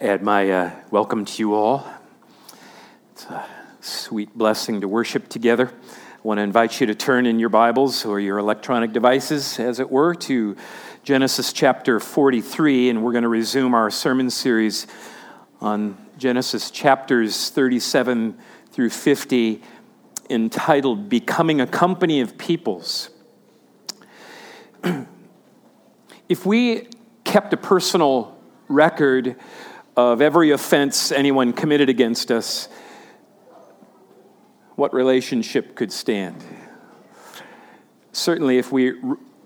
Add my uh, welcome to you all. It's a sweet blessing to worship together. I want to invite you to turn in your Bibles or your electronic devices, as it were, to Genesis chapter 43, and we're going to resume our sermon series on Genesis chapters 37 through 50, entitled Becoming a Company of Peoples. if we kept a personal record of every offense anyone committed against us, what relationship could stand? Certainly, if we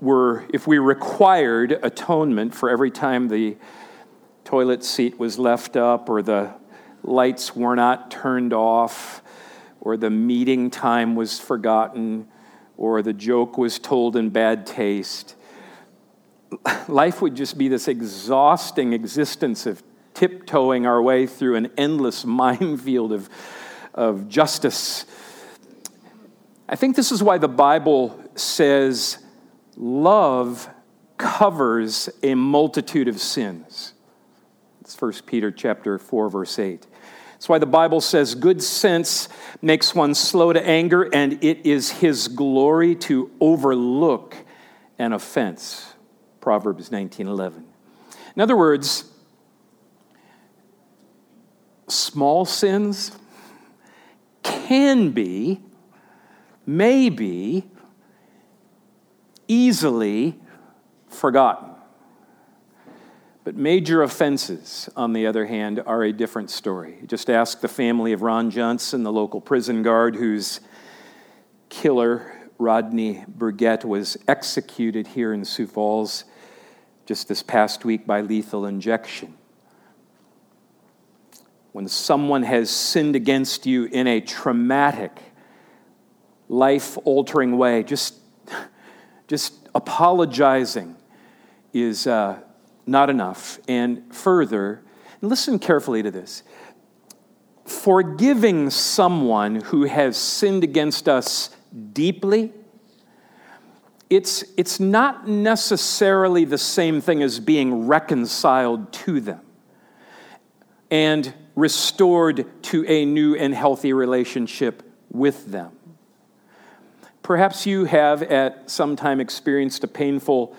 were, if we required atonement for every time the toilet seat was left up, or the lights were not turned off, or the meeting time was forgotten, or the joke was told in bad taste, life would just be this exhausting existence of tiptoeing our way through an endless minefield of, of justice. I think this is why the Bible says love covers a multitude of sins. It's 1 Peter chapter 4 verse 8. That's why the Bible says good sense makes one slow to anger and it is his glory to overlook an offense. Proverbs 19:11. In other words, small sins can be, may be, easily forgotten. But major offenses, on the other hand, are a different story. Just ask the family of Ron Johnson, the local prison guard whose killer, Rodney Berget, was executed here in Sioux Falls just this past week by lethal injection when someone has sinned against you in a traumatic, life altering way, just, just apologizing is uh, not enough. And further, listen carefully to this forgiving someone who has sinned against us deeply. It's, it's not necessarily the same thing as being reconciled to them. And restored to a new and healthy relationship with them. Perhaps you have at some time experienced a painful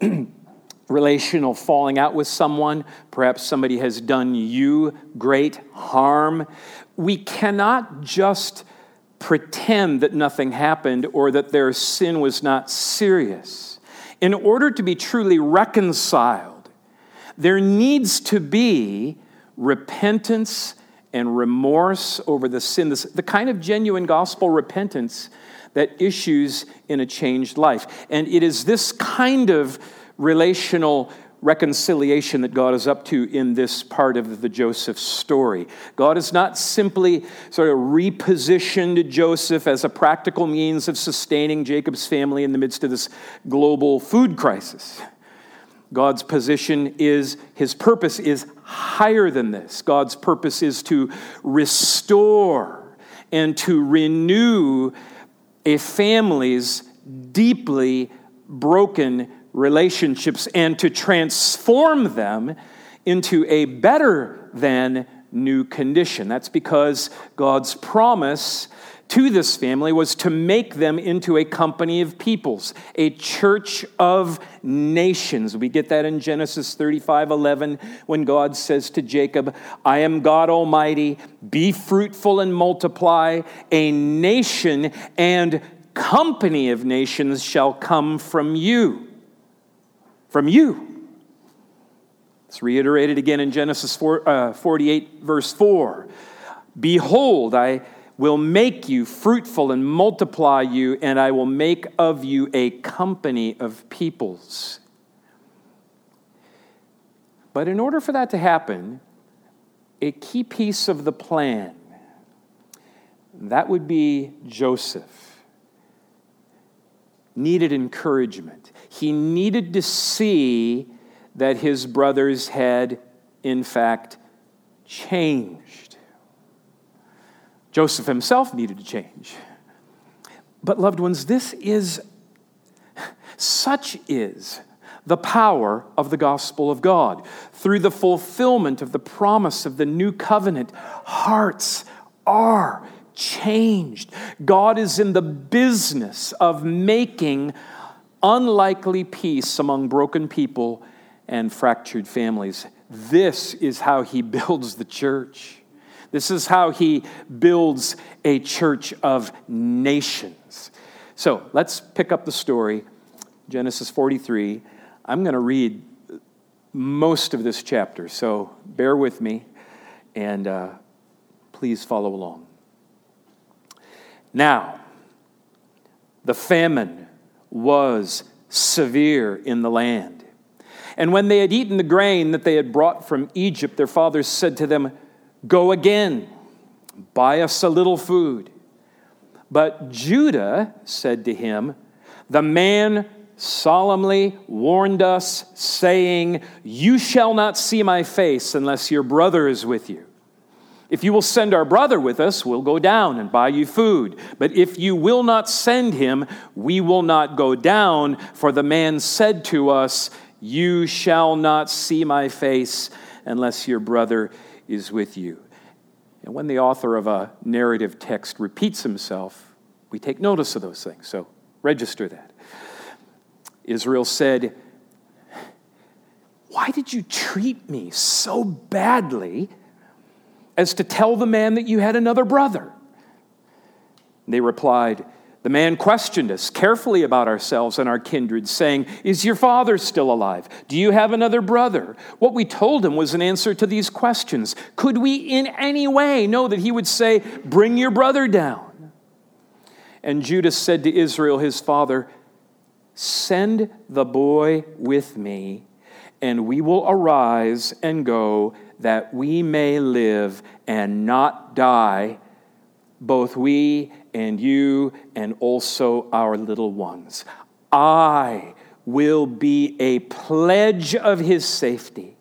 relational falling out with someone. Perhaps somebody has done you great harm. We cannot just pretend that nothing happened or that their sin was not serious. In order to be truly reconciled, there needs to be repentance and remorse over the sin, the kind of genuine gospel repentance that issues in a changed life. And it is this kind of relational reconciliation that God is up to in this part of the Joseph story. God has not simply sort of repositioned Joseph as a practical means of sustaining Jacob's family in the midst of this global food crisis. God's position is, his purpose is higher than this. God's purpose is to restore and to renew a family's deeply broken relationships and to transform them into a better than new condition. That's because God's promise to this family was to make them into a company of peoples, a church of nations. We get that in Genesis 35 11 when God says to Jacob, I am God Almighty, be fruitful and multiply. A nation and company of nations shall come from you. From you. It's reiterated again in Genesis 4, uh, 48, verse 4. Behold, I will make you fruitful and multiply you, and I will make of you a company of peoples. But in order for that to happen, a key piece of the plan, that would be Joseph, needed encouragement. He needed to see that his brothers had, in fact, changed. Joseph himself needed to change. But, loved ones, this is, such is the power of the gospel of God. Through the fulfillment of the promise of the new covenant, hearts are changed. God is in the business of making unlikely peace among broken people and fractured families. This is how he builds the church. This is how he builds a church of nations. So let's pick up the story, Genesis 43. I'm going to read most of this chapter, so bear with me and uh, please follow along. Now, the famine was severe in the land. And when they had eaten the grain that they had brought from Egypt, their fathers said to them, Go again, buy us a little food. But Judah said to him, The man solemnly warned us, saying, You shall not see my face unless your brother is with you. If you will send our brother with us, we'll go down and buy you food. But if you will not send him, we will not go down. For the man said to us, You shall not see my face unless your brother is with you. And when the author of a narrative text repeats himself, we take notice of those things. So register that. Israel said, Why did you treat me so badly? as to tell the man that you had another brother? They replied, The man questioned us carefully about ourselves and our kindred, saying, Is your father still alive? Do you have another brother? What we told him was an answer to these questions. Could we in any way know that he would say, Bring your brother down? And Judas said to Israel, his father, Send the boy with me, and we will arise and go that we may live and not die, both we and you and also our little ones. I will be a pledge of his safety.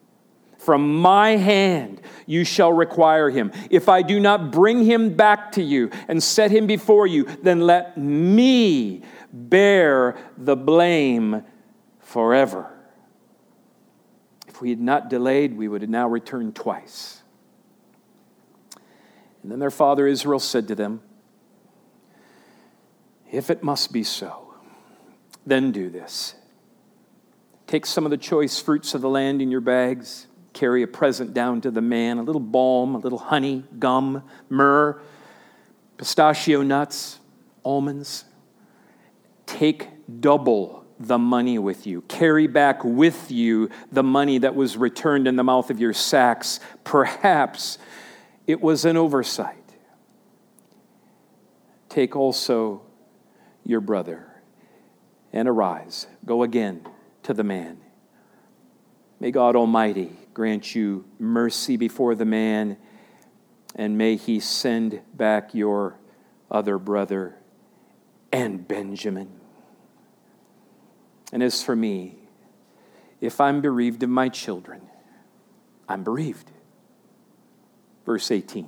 From my hand you shall require him. If I do not bring him back to you and set him before you, then let me bear the blame forever If we had not delayed, we would have now returned twice. And then their father Israel said to them, If it must be so, then do this. Take some of the choice fruits of the land in your bags, carry a present down to the man a little balm, a little honey, gum, myrrh, pistachio nuts, almonds. Take double the money with you. Carry back with you the money that was returned in the mouth of your sacks. Perhaps it was an oversight. Take also your brother and arise. Go again to the man. May God Almighty grant you mercy before the man, and may he send back your other brother and Benjamin. And as for me, if I'm bereaved of my children, I'm bereaved. Verse 18.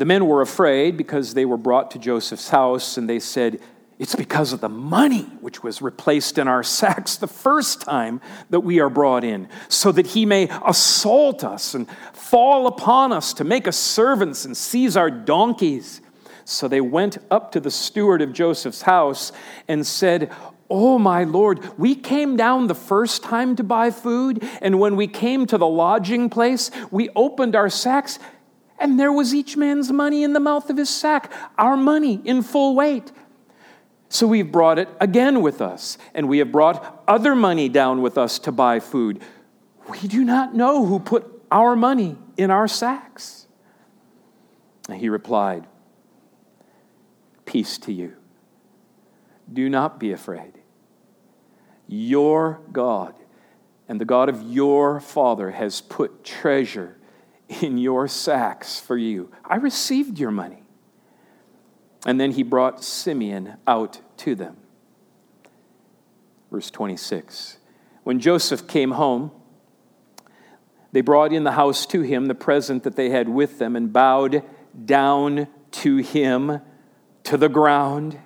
The men were afraid because they were brought to Joseph's house, and they said, It's because of the money which was replaced in our sacks the first time that we are brought in, so that he may assault us and fall upon us to make us servants and seize our donkeys. So they went up to the steward of Joseph's house and said, Oh, my Lord, we came down the first time to buy food, and when we came to the lodging place, we opened our sacks, and there was each man's money in the mouth of his sack, our money in full weight. So we've brought it again with us, and we have brought other money down with us to buy food. We do not know who put our money in our sacks. And he replied, Peace to you. Do not be afraid. Your God and the God of your father has put treasure in your sacks for you. I received your money. And then he brought Simeon out to them. Verse 26. When Joseph came home, they brought in the house to him the present that they had with them and bowed down to him to the ground.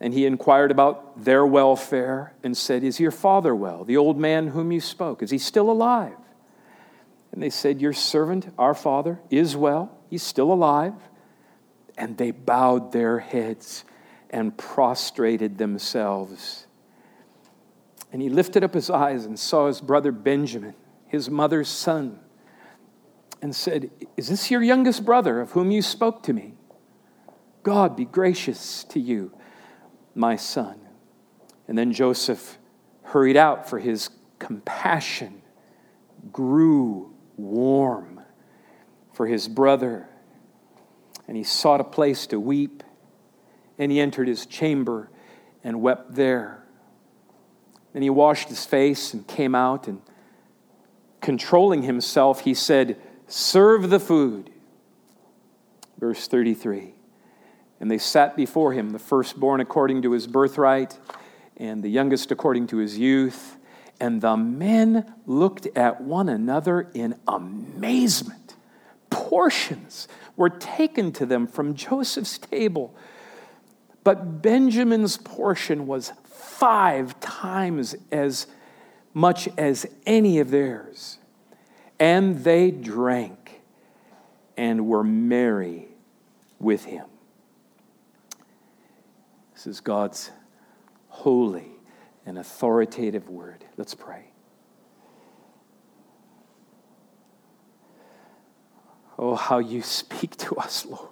And he inquired about their welfare and said, Is your father well? The old man whom you spoke, is he still alive? And they said, Your servant, our father, is well. He's still alive. And they bowed their heads and prostrated themselves. And he lifted up his eyes and saw his brother Benjamin, his mother's son, and said, Is this your youngest brother of whom you spoke to me? God be gracious to you my son. And then Joseph hurried out, for his compassion grew warm for his brother. And he sought a place to weep. And he entered his chamber and wept there. Then he washed his face and came out, and controlling himself, he said, Serve the food. Verse 33. And they sat before him, the firstborn according to his birthright, and the youngest according to his youth. And the men looked at one another in amazement. Portions were taken to them from Joseph's table. But Benjamin's portion was five times as much as any of theirs. And they drank and were merry with him. This is God's holy and authoritative word. Let's pray. Oh, how you speak to us, Lord.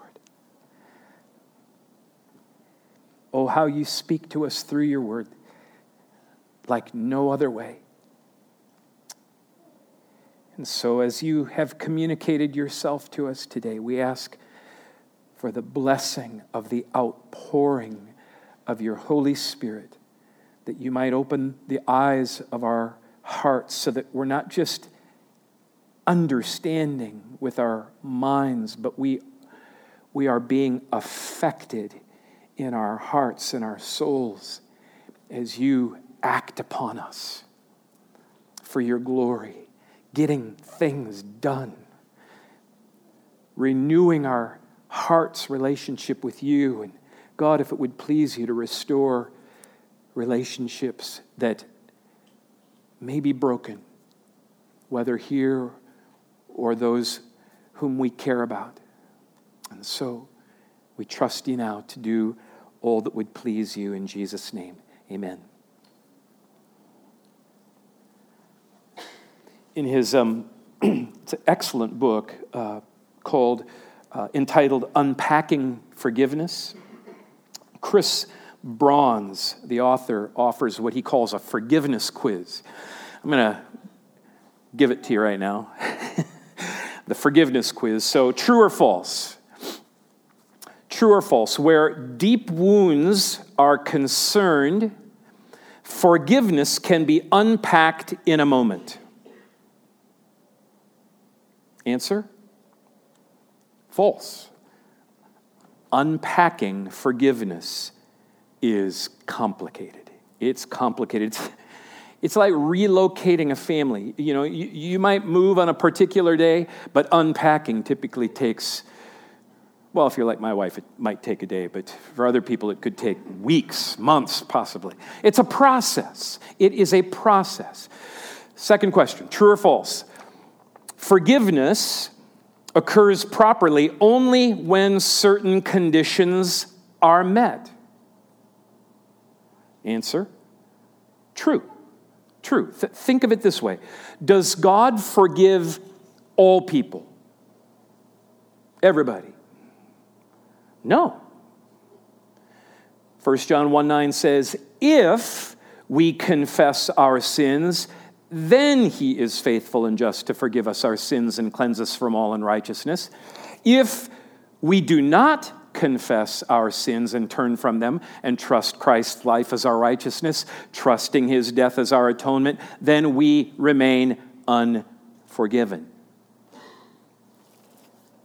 Oh, how you speak to us through your word like no other way. And so, as you have communicated yourself to us today, we ask for the blessing of the outpouring of your Holy Spirit, that you might open the eyes of our hearts so that we're not just understanding with our minds, but we, we are being affected in our hearts and our souls as you act upon us for your glory, getting things done, renewing our heart's relationship with you. And God, if it would please you to restore relationships that may be broken, whether here or those whom we care about. And so we trust you now to do all that would please you in Jesus' name. Amen. In his um, it's an excellent book uh, called uh, entitled Unpacking Forgiveness. Chris Brauns, the author, offers what he calls a forgiveness quiz. I'm going to give it to you right now. the forgiveness quiz. So, true or false? True or false? Where deep wounds are concerned, forgiveness can be unpacked in a moment. Answer? False unpacking forgiveness is complicated. It's complicated. It's, like relocating a family. You know, you, you might move on a particular day, but unpacking typically takes, well, if you're like my wife, it might take a day, but for other people, it could take weeks, months, possibly. It's a process. It is a process. Second question true or false? Forgiveness occurs properly only when certain conditions are met? Answer true. True. Th- think of it this way Does God forgive all people? Everybody? No. 1 John 1 9 says, If we confess our sins, then he is faithful and just to forgive us our sins and cleanse us from all unrighteousness. If we do not confess our sins and turn from them and trust Christ's life as our righteousness, trusting his death as our atonement, then we remain unforgiven.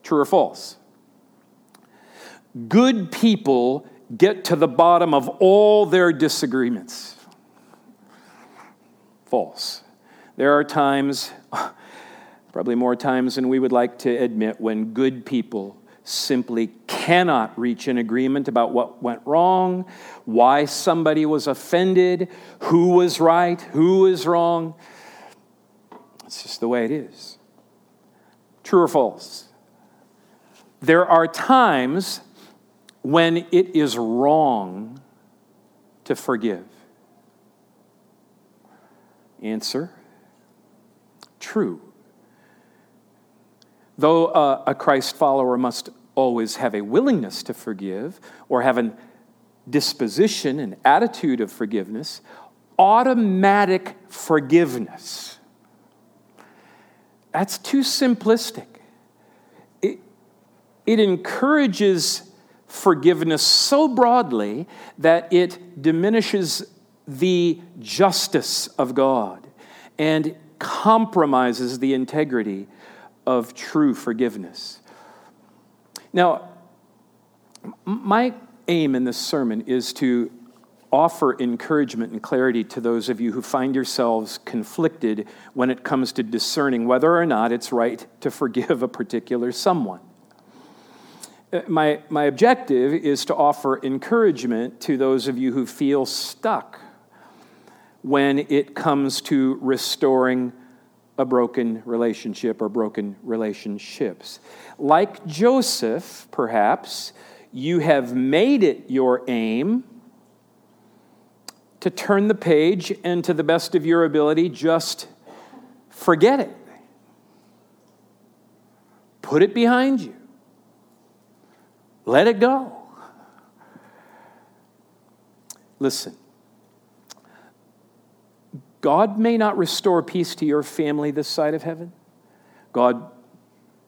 True or false? Good people get to the bottom of all their disagreements. False. There are times, probably more times than we would like to admit, when good people simply cannot reach an agreement about what went wrong, why somebody was offended, who was right, who was wrong. It's just the way it is. True or false? There are times when it is wrong to forgive. Answer True. Though uh, a Christ follower must always have a willingness to forgive or have a disposition, an attitude of forgiveness, automatic forgiveness. That's too simplistic. It, it encourages forgiveness so broadly that it diminishes the justice of God and compromises the integrity of true forgiveness. Now, my aim in this sermon is to offer encouragement and clarity to those of you who find yourselves conflicted when it comes to discerning whether or not it's right to forgive a particular someone. Uh, my, my objective is to offer encouragement to those of you who feel stuck when it comes to restoring a broken relationship or broken relationships. Like Joseph, perhaps, you have made it your aim to turn the page and to the best of your ability just forget it. Put it behind you. Let it go. Listen, God may not restore peace to your family this side of heaven. God,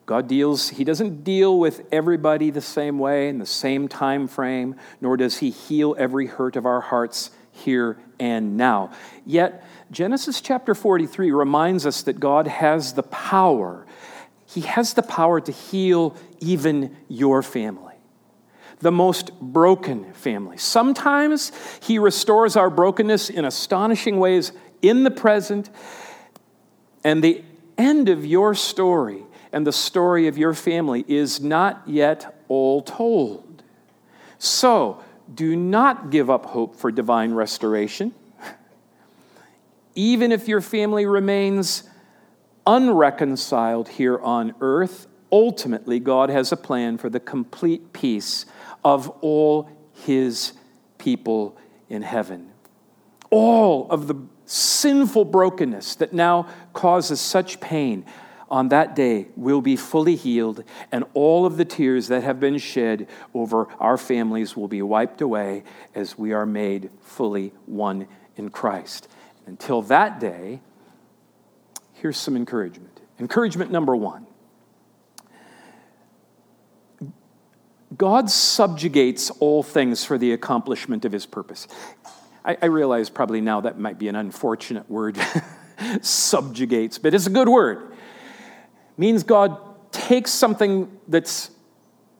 God deals, He doesn't deal with everybody the same way in the same time frame, nor does He heal every hurt of our hearts here and now. Yet, Genesis chapter 43 reminds us that God has the power. He has the power to heal even your family the most broken family. Sometimes He restores our brokenness in astonishing ways in the present, and the end of your story and the story of your family is not yet all told. So, do not give up hope for divine restoration. Even if your family remains unreconciled here on earth, ultimately God has a plan for the complete peace of all his people in heaven. All of the sinful brokenness that now causes such pain on that day will be fully healed, and all of the tears that have been shed over our families will be wiped away as we are made fully one in Christ. Until that day, here's some encouragement. Encouragement number one God subjugates all things for the accomplishment of his purpose. I, I realize probably now that might be an unfortunate word, subjugates, but it's a good word. It means God takes something that's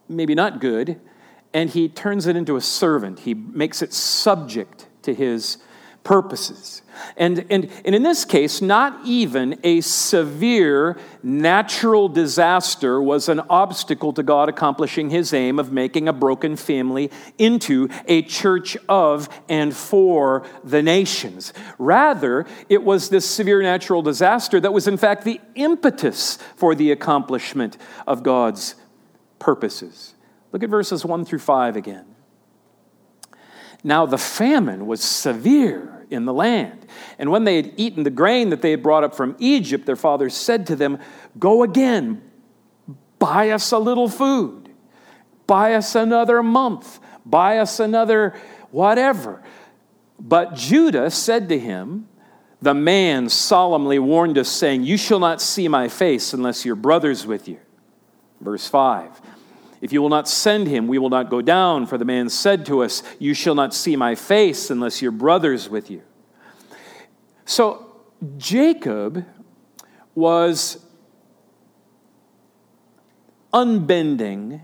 maybe not good and he turns it into a servant. He makes it subject to his purposes. And, and, and in this case, not even a severe natural disaster was an obstacle to God accomplishing his aim of making a broken family into a church of and for the nations. Rather, it was this severe natural disaster that was, in fact, the impetus for the accomplishment of God's purposes. Look at verses 1 through 5 again. Now the famine was severe in the land. And when they had eaten the grain that they had brought up from Egypt, their father said to them, Go again, buy us a little food, buy us another month, buy us another whatever. But Judah said to him, The man solemnly warned us, saying, You shall not see my face unless your brother's with you. Verse 5. If you will not send him, we will not go down. For the man said to us, You shall not see my face unless your brother's with you. So Jacob was unbending.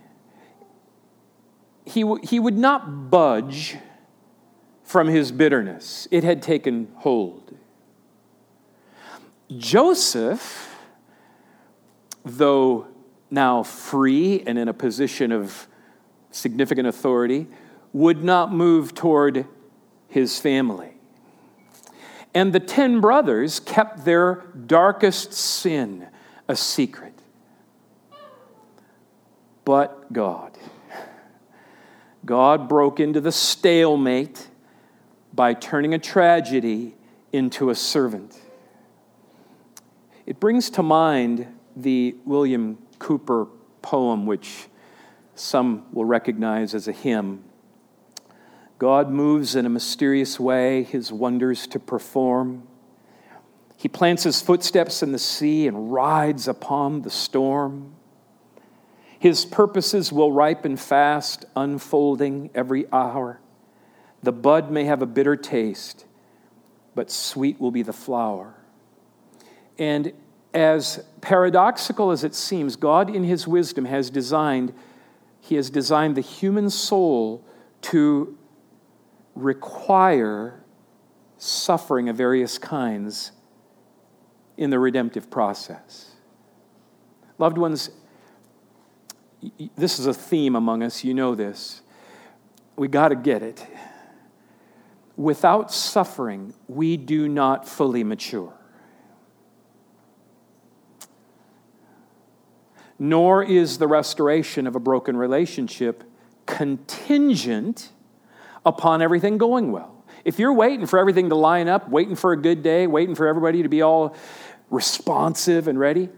He, w- he would not budge from his bitterness, it had taken hold. Joseph, though now free and in a position of significant authority, would not move toward his family. And the ten brothers kept their darkest sin a secret. But God. God broke into the stalemate by turning a tragedy into a servant. It brings to mind the William Cowper poem, which some will recognize as a hymn. God moves in a mysterious way, his wonders to perform. He plants his footsteps in the sea and rides upon the storm. His purposes will ripen fast, unfolding every hour. The bud may have a bitter taste, but sweet will be the flower. And as paradoxical as it seems, God in his wisdom has designed he has designed the human soul to require suffering of various kinds in the redemptive process. Loved ones, this is a theme among us, you know this. We got to get it. Without suffering, we do not fully mature. Nor is the restoration of a broken relationship contingent upon everything going well. If you're waiting for everything to line up, waiting for a good day, waiting for everybody to be all responsive and ready,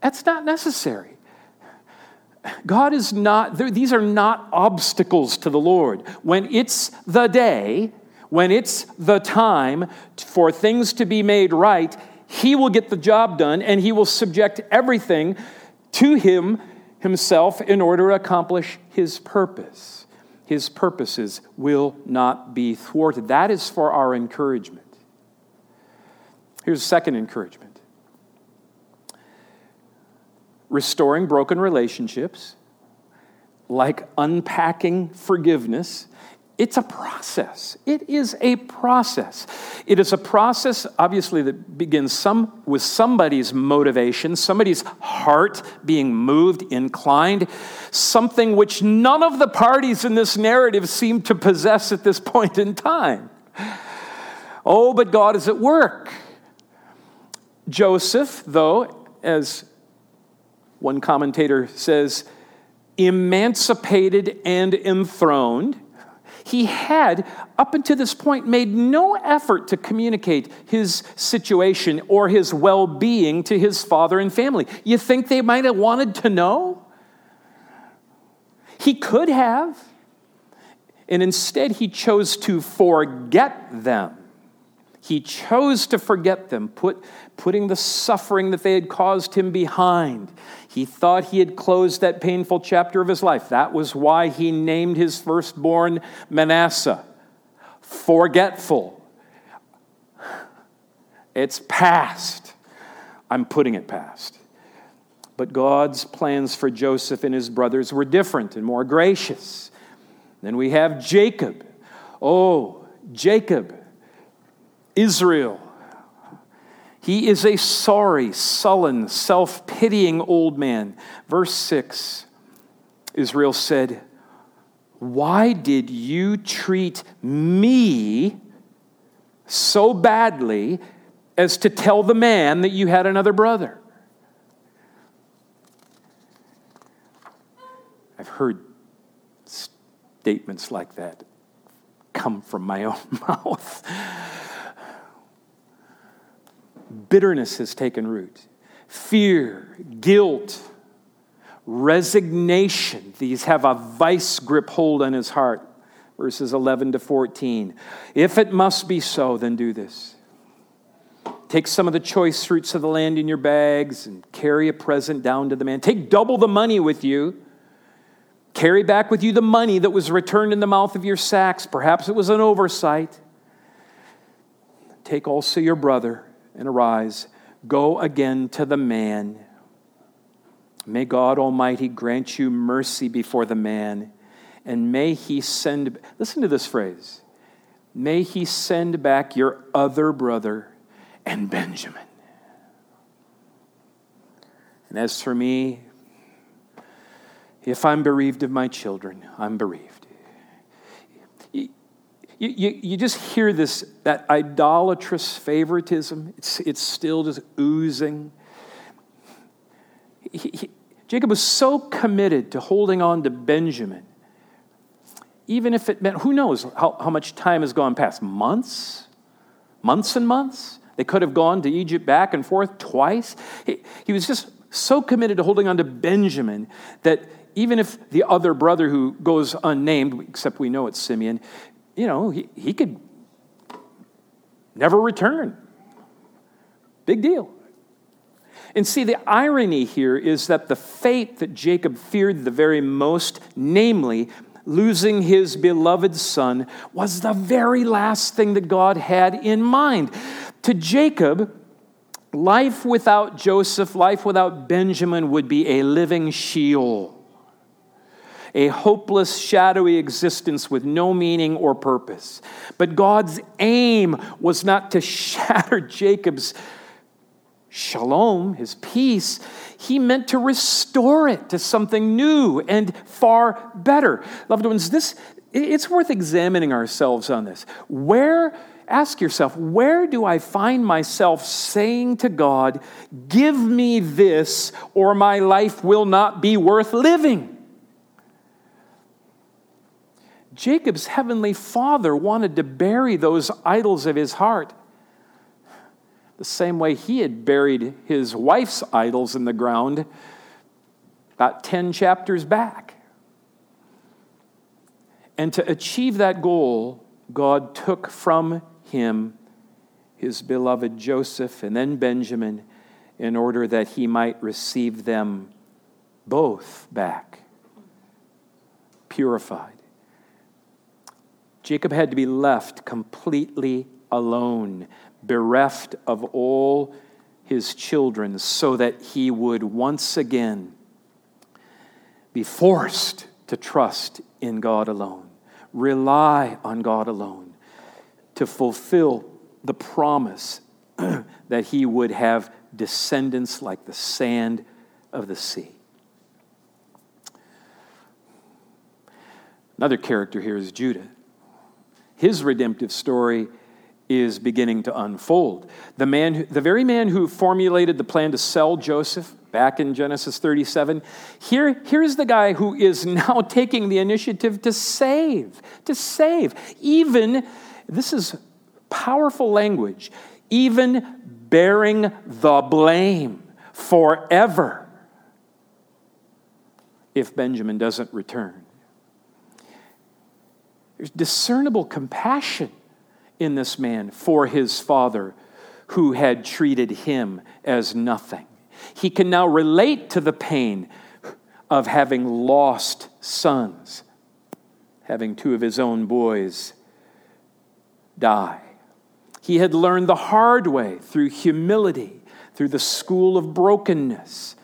that's not necessary. God is not, these are not obstacles to the Lord. When it's the day, when it's the time for things to be made right, He will get the job done and He will subject everything to Him Himself in order to accomplish His purpose. His purposes will not be thwarted. That is for our encouragement. Here's a second encouragement restoring broken relationships, like unpacking forgiveness, it's a process. It is a process. It is a process, obviously, that begins some with somebody's motivation, somebody's heart being moved, inclined, something which none of the parties in this narrative seem to possess at this point in time. Oh, but God is at work. Joseph, though, as one commentator says, emancipated and enthroned. He had, up until this point, made no effort to communicate his situation or his well being to his father and family. You think they might have wanted to know? He could have. And instead, he chose to forget them. He chose to forget them, put, putting the suffering that they had caused him behind. He thought he had closed that painful chapter of his life. That was why he named his firstborn Manasseh. Forgetful. It's past. I'm putting it past. But God's plans for Joseph and his brothers were different and more gracious. Then we have Jacob. Oh, Jacob Israel. He is a sorry, sullen, self pitying old man. Verse 6 Israel said, Why did you treat me so badly as to tell the man that you had another brother? I've heard statements like that come from my own mouth bitterness has taken root. Fear, guilt, resignation, these have a vice grip hold on his heart. Verses 11 to 14. If it must be so, then do this. Take some of the choice fruits of the land in your bags and carry a present down to the man. Take double the money with you. Carry back with you the money that was returned in the mouth of your sacks. Perhaps it was an oversight. Take also your brother and arise, go again to the man. May God Almighty grant you mercy before the man, and may he send, listen to this phrase, may he send back your other brother and Benjamin. And as for me, If I'm bereaved of my children, I'm bereaved. You, you, you just hear this, that idolatrous favoritism. It's, it's still just oozing. He, he, Jacob was so committed to holding on to Benjamin, even if it meant, who knows how, how much time has gone past? Months? Months and months? They could have gone to Egypt back and forth twice. He, he was just so committed to holding on to Benjamin that even if the other brother who goes unnamed, except we know it's Simeon, you know, he, he could never return. Big deal. And see, the irony here is that the fate that Jacob feared the very most, namely losing his beloved son, was the very last thing that God had in mind. To Jacob, life without Joseph, life without Benjamin would be a living Sheol a hopeless, shadowy existence with no meaning or purpose. But God's aim was not to shatter Jacob's shalom, his peace. He meant to restore it to something new and far better. Loved ones, this it's worth examining ourselves on this. Where ask yourself, where do I find myself saying to God, "Give me this or my life will not be worth living"? Jacob's heavenly father wanted to bury those idols of his heart the same way he had buried his wife's idols in the ground about 10 chapters back. And to achieve that goal, God took from him his beloved Joseph and then Benjamin in order that he might receive them both back, purified. Jacob had to be left completely alone, bereft of all his children, so that he would once again be forced to trust in God alone, rely on God alone, to fulfill the promise that he would have descendants like the sand of the sea. Another character here is Judah his redemptive story is beginning to unfold. The, man, the very man who formulated the plan to sell Joseph back in Genesis 37, here, here's the guy who is now taking the initiative to save, to save. Even, this is powerful language, even bearing the blame forever if Benjamin doesn't return. There's discernible compassion in this man for his father who had treated him as nothing. He can now relate to the pain of having lost sons, having two of his own boys die. He had learned the hard way through humility, through the school of brokenness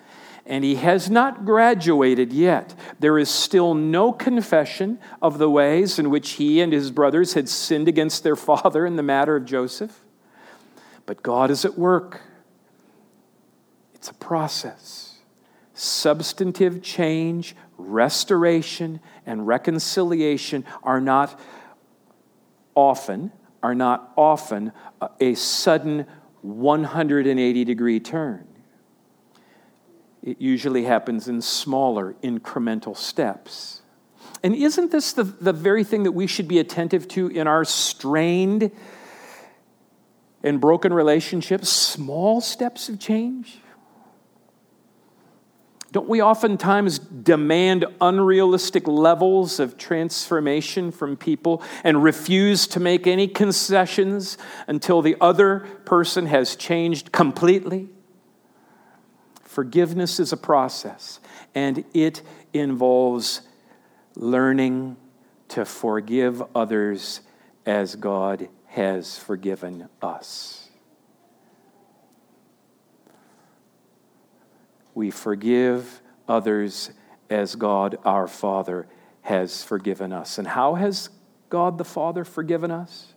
and he has not graduated yet. There is still no confession of the ways in which he and his brothers had sinned against their father in the matter of Joseph. But God is at work. It's a process. Substantive change, restoration, and reconciliation are not often, are not often a sudden 180 degree turn. It usually happens in smaller, incremental steps. And isn't this the, the very thing that we should be attentive to in our strained and broken relationships? Small steps of change? Don't we oftentimes demand unrealistic levels of transformation from people and refuse to make any concessions until the other person has changed completely? Forgiveness is a process, and it involves learning to forgive others as God has forgiven us. We forgive others as God our Father has forgiven us. And how has God the Father forgiven us?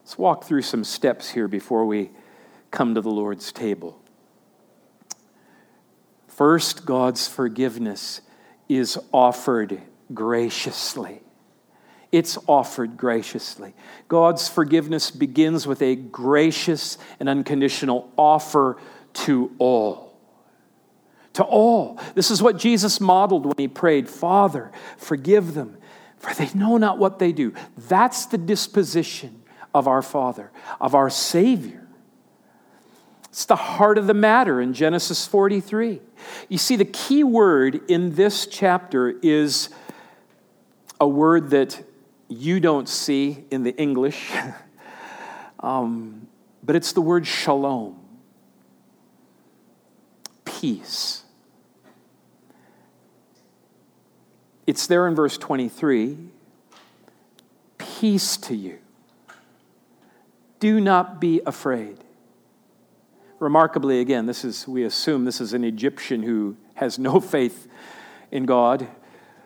Let's walk through some steps here before we come to the Lord's table. First, God's forgiveness is offered graciously. It's offered graciously. God's forgiveness begins with a gracious and unconditional offer to all. To all. This is what Jesus modeled when he prayed Father, forgive them, for they know not what they do. That's the disposition of our Father, of our Savior. It's the heart of the matter in Genesis 43. You see, the key word in this chapter is a word that you don't see in the English, um, but it's the word shalom peace. It's there in verse 23 peace to you. Do not be afraid. Remarkably, again, this is, we assume this is an Egyptian who has no faith in God,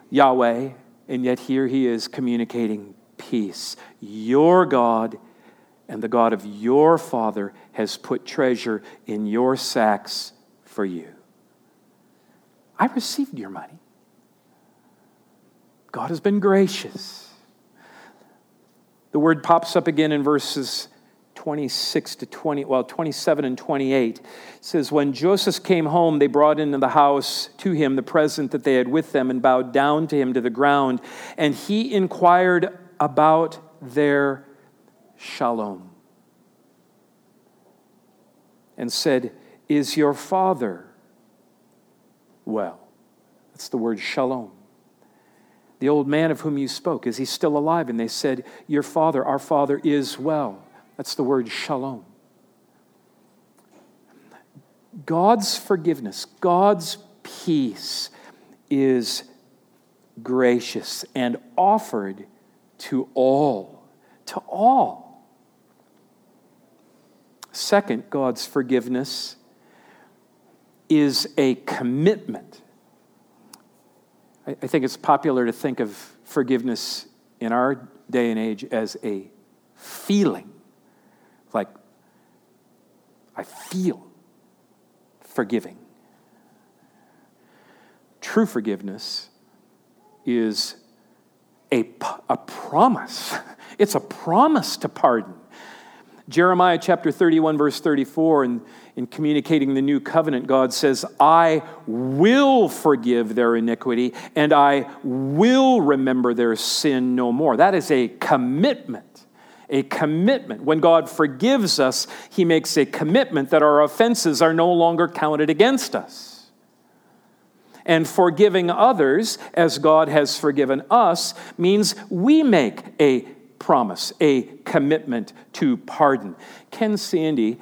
Yahweh, and yet here he is communicating peace. Your God and the God of your father has put treasure in your sacks for you. I received your money. God has been gracious. The word pops up again in verses 26 to 20, well, 27 and 28 it says, When Joseph came home, they brought into the house to him the present that they had with them and bowed down to him to the ground. And he inquired about their shalom and said, Is your father well? That's the word shalom. The old man of whom you spoke, is he still alive? And they said, Your father, our father, is well. That's the word shalom. God's forgiveness, God's peace is gracious and offered to all. To all. Second, God's forgiveness is a commitment. I think it's popular to think of forgiveness in our day and age as a feeling. Like, I feel forgiving. True forgiveness is a, a promise. It's a promise to pardon. Jeremiah chapter 31, verse 34, in, in communicating the new covenant, God says, I will forgive their iniquity and I will remember their sin no more. That is a commitment a commitment. When God forgives us, He makes a commitment that our offenses are no longer counted against us. And forgiving others, as God has forgiven us, means we make a promise, a commitment to pardon. Ken Sande,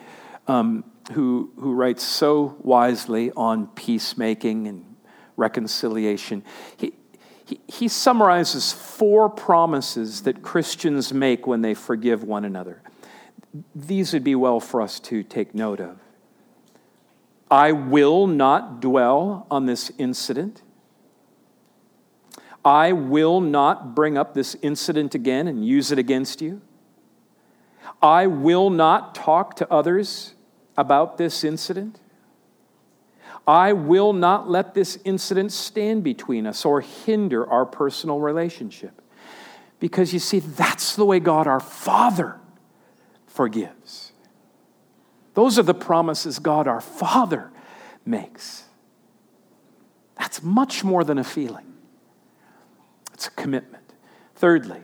um, who, who writes so wisely on peacemaking and reconciliation, he, he, summarizes four promises that Christians make when they forgive one another. These would be well for us to take note of. I will not dwell on this incident. I will not bring up this incident again and use it against you. I will not talk to others about this incident. I will not let this incident stand between us or hinder our personal relationship. Because you see, that's the way God our Father forgives. Those are the promises God our Father makes. That's much more than a feeling, it's a commitment. Thirdly,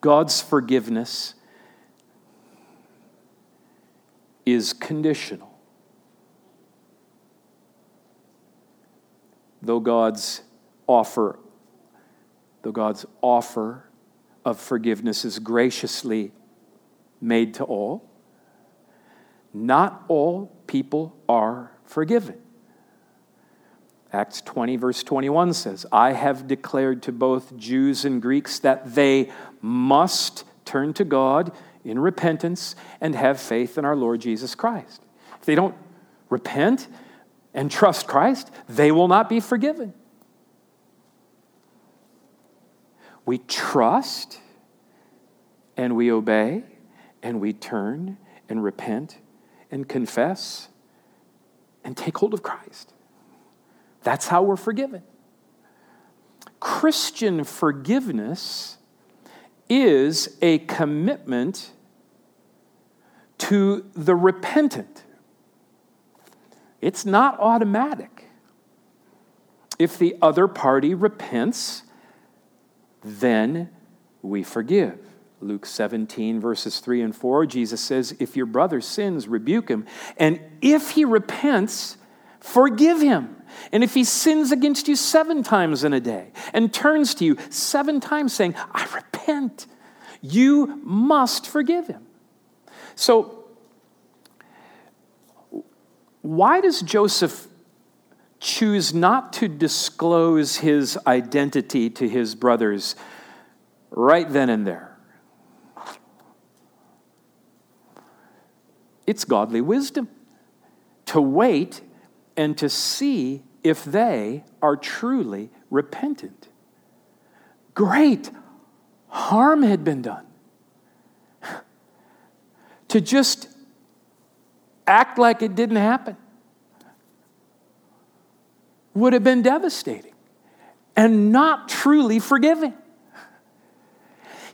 God's forgiveness is conditional. Though God's offer, though God's offer of forgiveness is graciously made to all, not all people are forgiven. Acts 20, verse 21 says, I have declared to both Jews and Greeks that they must turn to God in repentance and have faith in our Lord Jesus Christ. If they don't repent and trust Christ, they will not be forgiven. We trust and we obey and we turn and repent and confess and take hold of Christ. That's how we're forgiven. Christian forgiveness is a commitment to the repentant. It's not automatic. If the other party repents, then we forgive. Luke 17, verses 3 and 4, Jesus says, If your brother sins, rebuke him. And if he repents, forgive him. And if he sins against you seven times in a day and turns to you seven times saying, I repent, you must forgive him. So, why does Joseph choose not to disclose his identity to his brothers right then and there? It's godly wisdom to wait and to see if they are truly repentant. Great harm had been done. to just act like it didn't happen would have been devastating and not truly forgiving.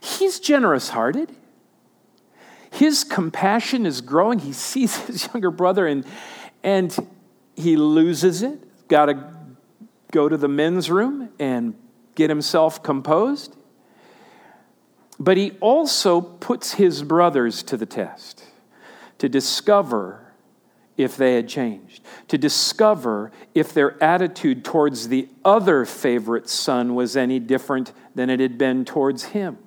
He's generous hearted. His compassion is growing. He sees his younger brother and, and he loses it. Got to go to the men's room and get himself composed. But he also puts his brothers to the test to discover if they had changed, to discover if their attitude towards the other favorite son was any different than it had been towards him.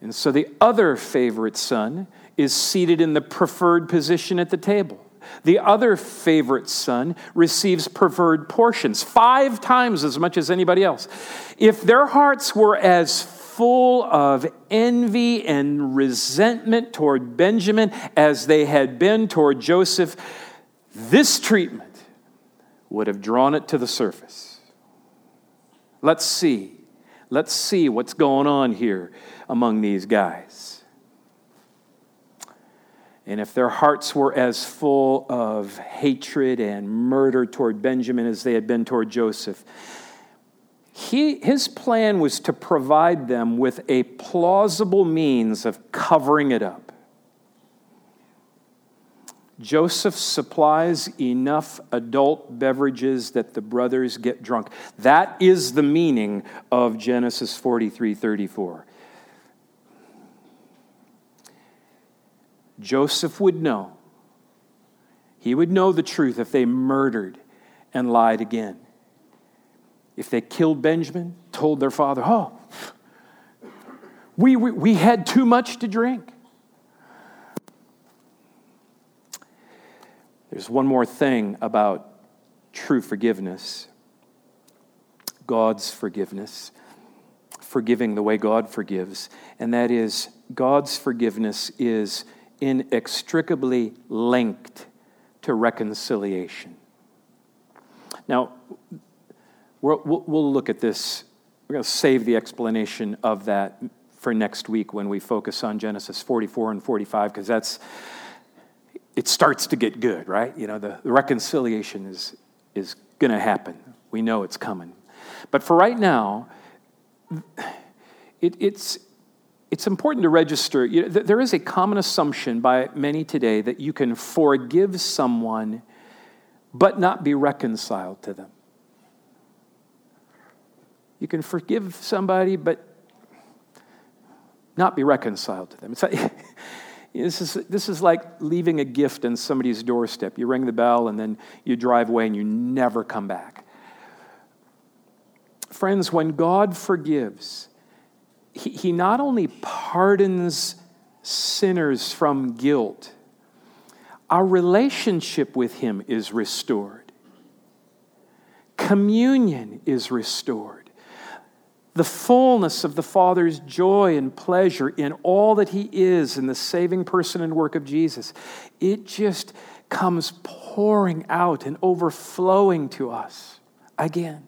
And so the other favorite son is seated in the preferred position at the table. The other favorite son receives preferred portions, five times as much as anybody else. If their hearts were as full of envy and resentment toward Benjamin as they had been toward Joseph, this treatment would have drawn it to the surface. Let's see. Let's see what's going on here among these guys. And if their hearts were as full of hatred and murder toward Benjamin as they had been toward Joseph, he, his plan was to provide them with a plausible means of covering it up. Joseph supplies enough adult beverages that the brothers get drunk. That is the meaning of Genesis 43 34. Joseph would know. He would know the truth if they murdered and lied again if they killed Benjamin, told their father, Oh, we, we, we had too much to drink. There's one more thing about true forgiveness God's forgiveness, forgiving the way God forgives, and that is God's forgiveness is inextricably linked to reconciliation. Now, We'll, we'll look at this. We're going to save the explanation of that for next week when we focus on Genesis 44 and 45, because that's, it starts to get good, right? You know, the, the reconciliation is, is going to happen. We know it's coming. But for right now, it, it's, it's important to register. You know, there is a common assumption by many today that you can forgive someone but not be reconciled to them. You can forgive somebody, but not be reconciled to them. It's like, this, is, this is like leaving a gift on somebody's doorstep. You ring the bell and then you drive away and you never come back. Friends, when God forgives, He, he not only pardons sinners from guilt, our relationship with Him is restored, communion is restored the fullness of the Father's joy and pleasure in all that He is in the saving person and work of Jesus, it just comes pouring out and overflowing to us again.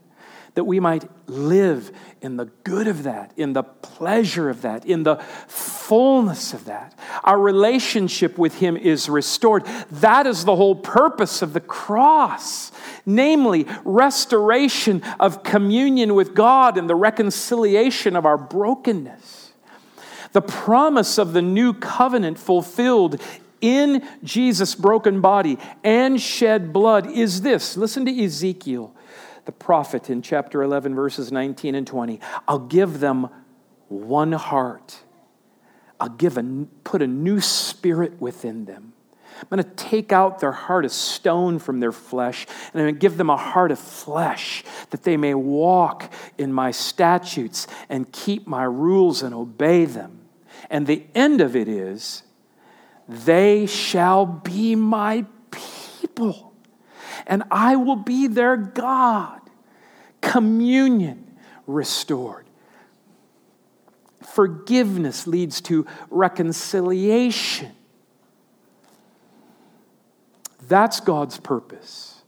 That we might live in the good of that, in the pleasure of that, in the fullness of that. Our relationship with Him is restored. That is the whole purpose of the cross, namely, restoration of communion with God and the reconciliation of our brokenness. The promise of the new covenant fulfilled in Jesus' broken body and shed blood is this. Listen to Ezekiel the prophet in chapter 11, verses 19 and 20. I'll give them one heart. I'll give a, put a new spirit within them. I'm going to take out their heart of stone from their flesh, and I'm going to give them a heart of flesh that they may walk in my statutes and keep my rules and obey them. And the end of it is, they shall be my people and I will be their God. Communion restored. Forgiveness leads to reconciliation. That's God's purpose.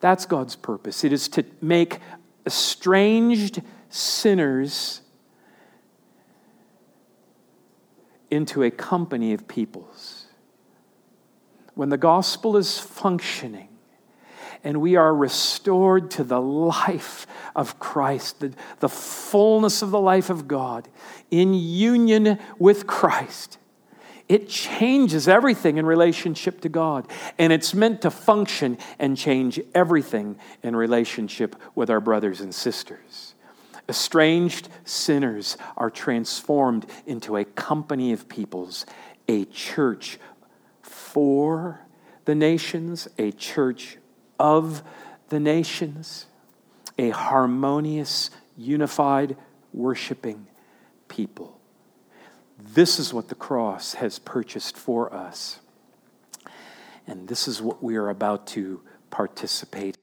That's God's purpose. It is to make estranged sinners into a company of peoples. When the gospel is functioning, and we are restored to the life of Christ, the, the fullness of the life of God in union with Christ. It changes everything in relationship to God, and it's meant to function and change everything in relationship with our brothers and sisters. Estranged sinners are transformed into a company of peoples, a church for the nations, a church of the nations, a harmonious, unified, worshiping people. This is what the cross has purchased for us. And this is what we are about to participate